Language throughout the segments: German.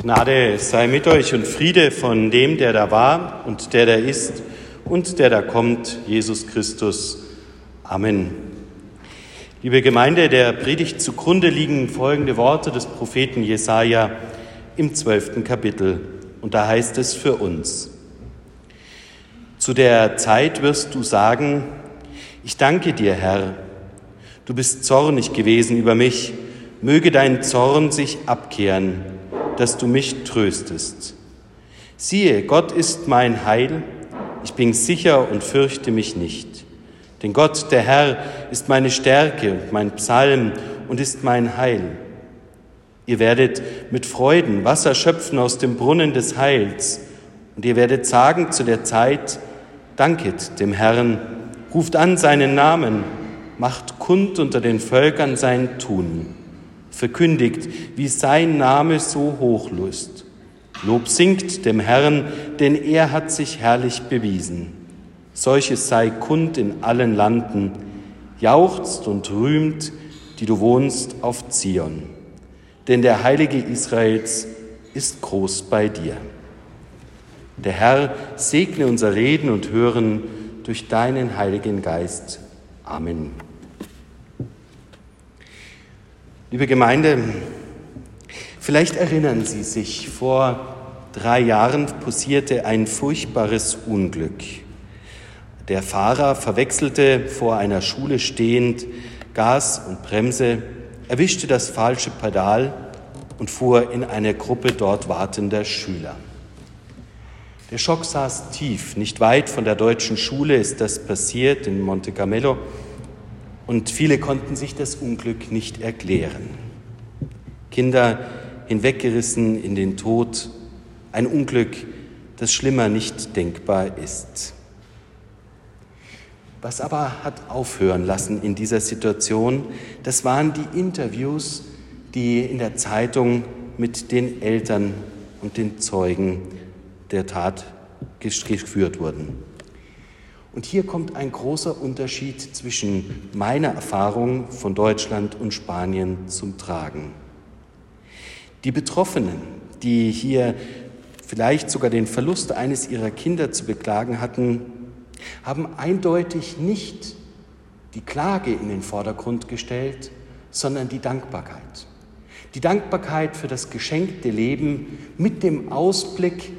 Gnade sei mit euch und Friede von dem, der da war und der da ist und der da kommt, Jesus Christus. Amen. Liebe Gemeinde, der Predigt zugrunde liegen folgende Worte des Propheten Jesaja im zwölften Kapitel. Und da heißt es für uns: Zu der Zeit wirst du sagen: Ich danke dir, Herr. Du bist zornig gewesen über mich. Möge dein Zorn sich abkehren dass du mich tröstest. Siehe, Gott ist mein Heil, ich bin sicher und fürchte mich nicht. Denn Gott, der Herr, ist meine Stärke und mein Psalm und ist mein Heil. Ihr werdet mit Freuden Wasser schöpfen aus dem Brunnen des Heils, und ihr werdet sagen zu der Zeit, danket dem Herrn, ruft an seinen Namen, macht kund unter den Völkern sein Tun verkündigt, wie sein Name so hoch lust. Lob singt dem Herrn, denn er hat sich herrlich bewiesen. Solches sei kund in allen Landen, jauchzt und rühmt, die du wohnst auf Zion. Denn der Heilige Israels ist groß bei dir. Der Herr segne unser Reden und Hören durch deinen Heiligen Geist. Amen. Liebe Gemeinde, vielleicht erinnern Sie sich, vor drei Jahren passierte ein furchtbares Unglück. Der Fahrer verwechselte vor einer Schule stehend Gas und Bremse, erwischte das falsche Pedal und fuhr in eine Gruppe dort wartender Schüler. Der Schock saß tief, nicht weit von der deutschen Schule ist das passiert in Monte Carmelo und viele konnten sich das Unglück nicht erklären. Kinder hinweggerissen in den Tod, ein Unglück, das schlimmer nicht denkbar ist. Was aber hat aufhören lassen in dieser Situation, das waren die Interviews, die in der Zeitung mit den Eltern und den Zeugen der Tat geführt wurden. Und hier kommt ein großer Unterschied zwischen meiner Erfahrung von Deutschland und Spanien zum Tragen. Die Betroffenen, die hier vielleicht sogar den Verlust eines ihrer Kinder zu beklagen hatten, haben eindeutig nicht die Klage in den Vordergrund gestellt, sondern die Dankbarkeit. Die Dankbarkeit für das geschenkte Leben mit dem Ausblick,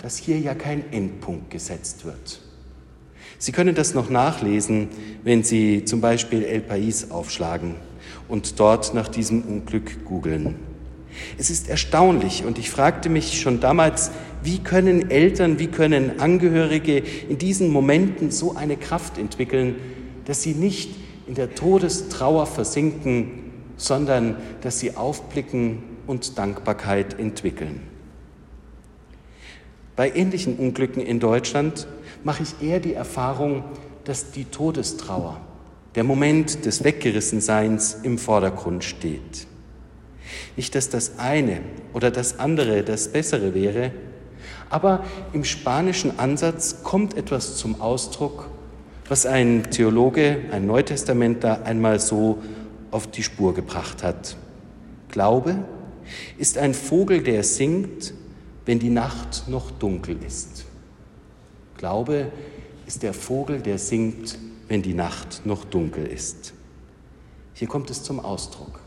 dass hier ja kein Endpunkt gesetzt wird. Sie können das noch nachlesen, wenn Sie zum Beispiel El País aufschlagen und dort nach diesem Unglück googeln. Es ist erstaunlich und ich fragte mich schon damals, wie können Eltern, wie können Angehörige in diesen Momenten so eine Kraft entwickeln, dass sie nicht in der Todestrauer versinken, sondern dass sie aufblicken und Dankbarkeit entwickeln. Bei ähnlichen Unglücken in Deutschland mache ich eher die Erfahrung, dass die Todestrauer, der Moment des Weggerissenseins im Vordergrund steht. Nicht, dass das eine oder das andere das Bessere wäre, aber im spanischen Ansatz kommt etwas zum Ausdruck, was ein Theologe, ein Neutestamentler einmal so auf die Spur gebracht hat. Glaube ist ein Vogel, der singt, wenn die Nacht noch dunkel ist. Glaube ist der Vogel, der singt, wenn die Nacht noch dunkel ist. Hier kommt es zum Ausdruck.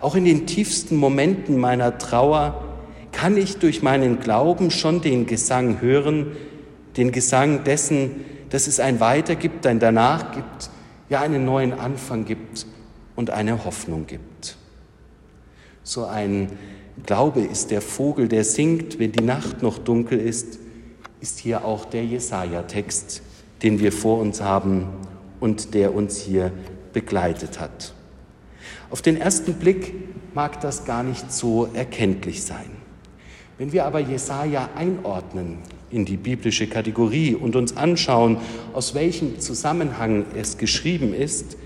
Auch in den tiefsten Momenten meiner Trauer kann ich durch meinen Glauben schon den Gesang hören, den Gesang dessen, dass es ein Weiter gibt, ein Danach gibt, ja einen neuen Anfang gibt und eine Hoffnung gibt. So ein Glaube ist der Vogel, der singt, wenn die Nacht noch dunkel ist, ist hier auch der Jesaja-Text, den wir vor uns haben und der uns hier begleitet hat. Auf den ersten Blick mag das gar nicht so erkenntlich sein. Wenn wir aber Jesaja einordnen in die biblische Kategorie und uns anschauen, aus welchem Zusammenhang es geschrieben ist,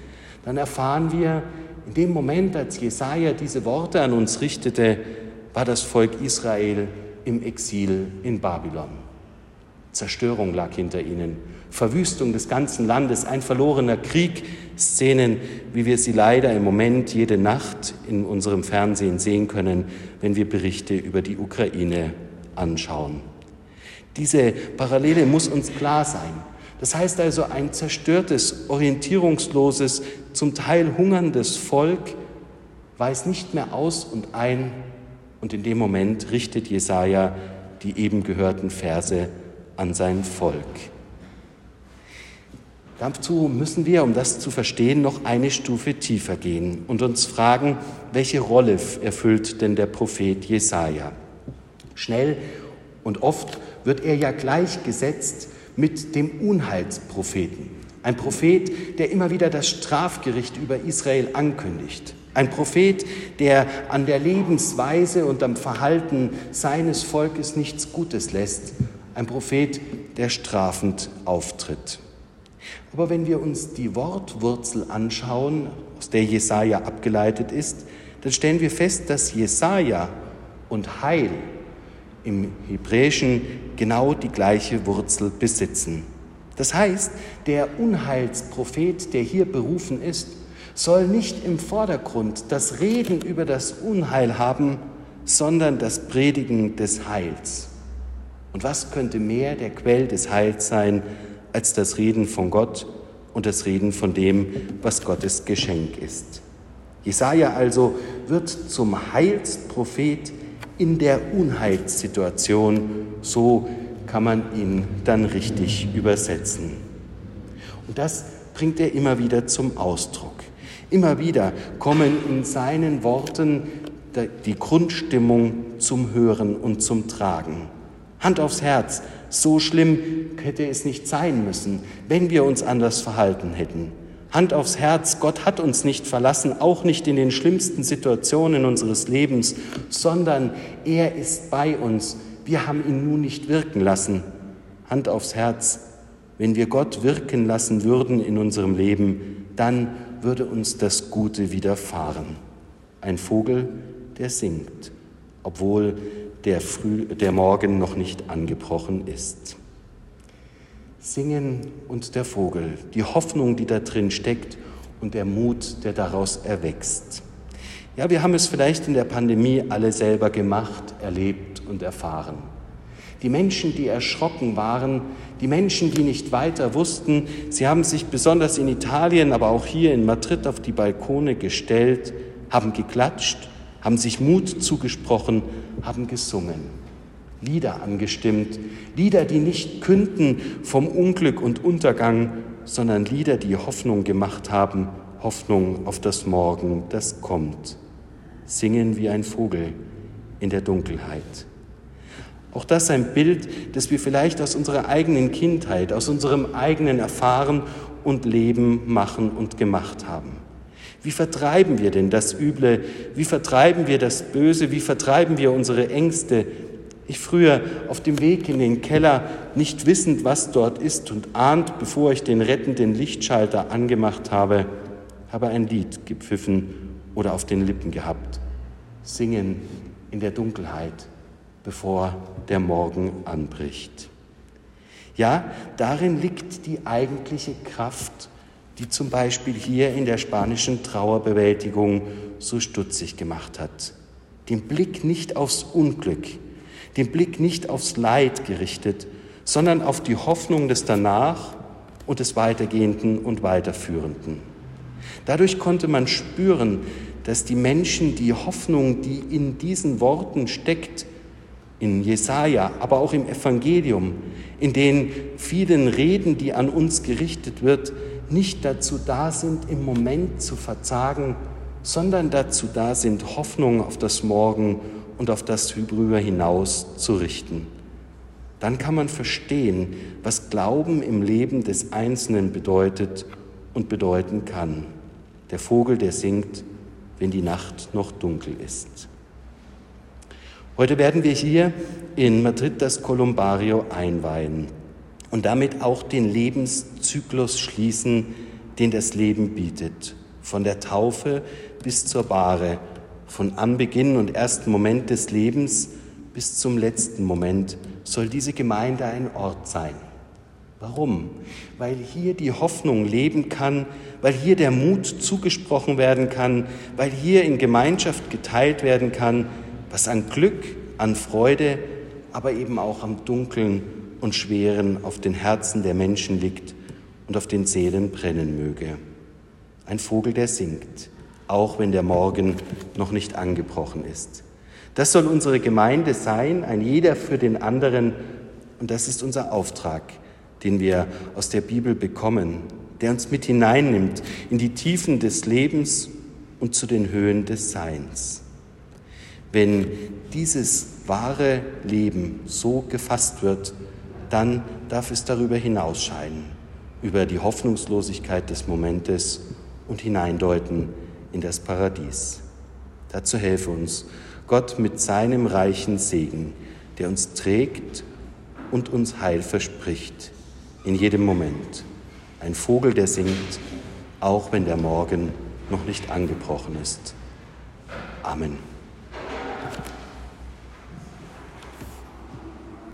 dann erfahren wir, in dem Moment, als Jesaja diese Worte an uns richtete, war das Volk Israel im Exil in Babylon. Zerstörung lag hinter ihnen, Verwüstung des ganzen Landes, ein verlorener Krieg, Szenen, wie wir sie leider im Moment jede Nacht in unserem Fernsehen sehen können, wenn wir Berichte über die Ukraine anschauen. Diese Parallele muss uns klar sein. Das heißt also, ein zerstörtes, orientierungsloses, zum Teil hungerndes Volk weiß nicht mehr aus und ein, und in dem Moment richtet Jesaja die eben gehörten Verse an sein Volk. Dazu müssen wir, um das zu verstehen, noch eine Stufe tiefer gehen und uns fragen, welche Rolle erfüllt denn der Prophet Jesaja? Schnell und oft wird er ja gleichgesetzt mit dem Unheilspropheten. Ein Prophet, der immer wieder das Strafgericht über Israel ankündigt. Ein Prophet, der an der Lebensweise und am Verhalten seines Volkes nichts Gutes lässt. Ein Prophet, der strafend auftritt. Aber wenn wir uns die Wortwurzel anschauen, aus der Jesaja abgeleitet ist, dann stellen wir fest, dass Jesaja und Heil im Hebräischen genau die gleiche Wurzel besitzen. Das heißt, der Unheilsprophet, der hier berufen ist, soll nicht im Vordergrund das Reden über das Unheil haben, sondern das Predigen des Heils. Und was könnte mehr der Quell des Heils sein als das Reden von Gott und das Reden von dem, was Gottes Geschenk ist? Jesaja also wird zum Heilsprophet in der Unheilssituation, so kann man ihn dann richtig übersetzen. Und das bringt er immer wieder zum Ausdruck. Immer wieder kommen in seinen Worten die Grundstimmung zum Hören und zum Tragen. Hand aufs Herz, so schlimm hätte es nicht sein müssen, wenn wir uns anders verhalten hätten. Hand aufs Herz, Gott hat uns nicht verlassen, auch nicht in den schlimmsten Situationen unseres Lebens, sondern er ist bei uns. Wir haben ihn nun nicht wirken lassen. Hand aufs Herz, wenn wir Gott wirken lassen würden in unserem Leben, dann würde uns das Gute widerfahren. Ein Vogel, der singt, obwohl der, Früh, der Morgen noch nicht angebrochen ist. Singen und der Vogel, die Hoffnung, die da drin steckt und der Mut, der daraus erwächst. Ja, wir haben es vielleicht in der Pandemie alle selber gemacht, erlebt und erfahren. Die Menschen, die erschrocken waren, die Menschen, die nicht weiter wussten, sie haben sich besonders in Italien, aber auch hier in Madrid auf die Balkone gestellt, haben geklatscht, haben sich Mut zugesprochen, haben gesungen. Lieder angestimmt, Lieder, die nicht künden vom Unglück und Untergang, sondern Lieder, die Hoffnung gemacht haben, Hoffnung auf das Morgen, das kommt. Singen wie ein Vogel in der Dunkelheit. Auch das ein Bild, das wir vielleicht aus unserer eigenen Kindheit, aus unserem eigenen Erfahren und Leben machen und gemacht haben. Wie vertreiben wir denn das Üble? Wie vertreiben wir das Böse? Wie vertreiben wir unsere Ängste? Ich früher auf dem Weg in den Keller, nicht wissend, was dort ist und ahnt, bevor ich den rettenden Lichtschalter angemacht habe, habe ein Lied gepfiffen oder auf den Lippen gehabt. Singen in der Dunkelheit bevor der Morgen anbricht. Ja, darin liegt die eigentliche Kraft, die zum Beispiel hier in der spanischen Trauerbewältigung so stutzig gemacht hat. Den Blick nicht aufs Unglück, den Blick nicht aufs Leid gerichtet, sondern auf die Hoffnung des Danach und des Weitergehenden und Weiterführenden. Dadurch konnte man spüren, dass die Menschen die Hoffnung, die in diesen Worten steckt, in Jesaja, aber auch im Evangelium, in den vielen Reden, die an uns gerichtet wird, nicht dazu da sind, im Moment zu verzagen, sondern dazu da sind, Hoffnung auf das Morgen und auf das darüber hinaus zu richten. Dann kann man verstehen, was Glauben im Leben des Einzelnen bedeutet und bedeuten kann. Der Vogel, der singt, wenn die Nacht noch dunkel ist. Heute werden wir hier in Madrid das Columbario einweihen und damit auch den Lebenszyklus schließen, den das Leben bietet. Von der Taufe bis zur Bahre, von Anbeginn und ersten Moment des Lebens bis zum letzten Moment, soll diese Gemeinde ein Ort sein. Warum? Weil hier die Hoffnung leben kann, weil hier der Mut zugesprochen werden kann, weil hier in Gemeinschaft geteilt werden kann, was an Glück, an Freude, aber eben auch am Dunkeln und Schweren auf den Herzen der Menschen liegt und auf den Seelen brennen möge. Ein Vogel, der singt, auch wenn der Morgen noch nicht angebrochen ist. Das soll unsere Gemeinde sein, ein jeder für den anderen. Und das ist unser Auftrag, den wir aus der Bibel bekommen, der uns mit hineinnimmt in die Tiefen des Lebens und zu den Höhen des Seins. Wenn dieses wahre Leben so gefasst wird, dann darf es darüber hinausscheinen, über die Hoffnungslosigkeit des Momentes und hineindeuten in das Paradies. Dazu helfe uns Gott mit seinem reichen Segen, der uns trägt und uns Heil verspricht, in jedem Moment. Ein Vogel, der singt, auch wenn der Morgen noch nicht angebrochen ist. Amen.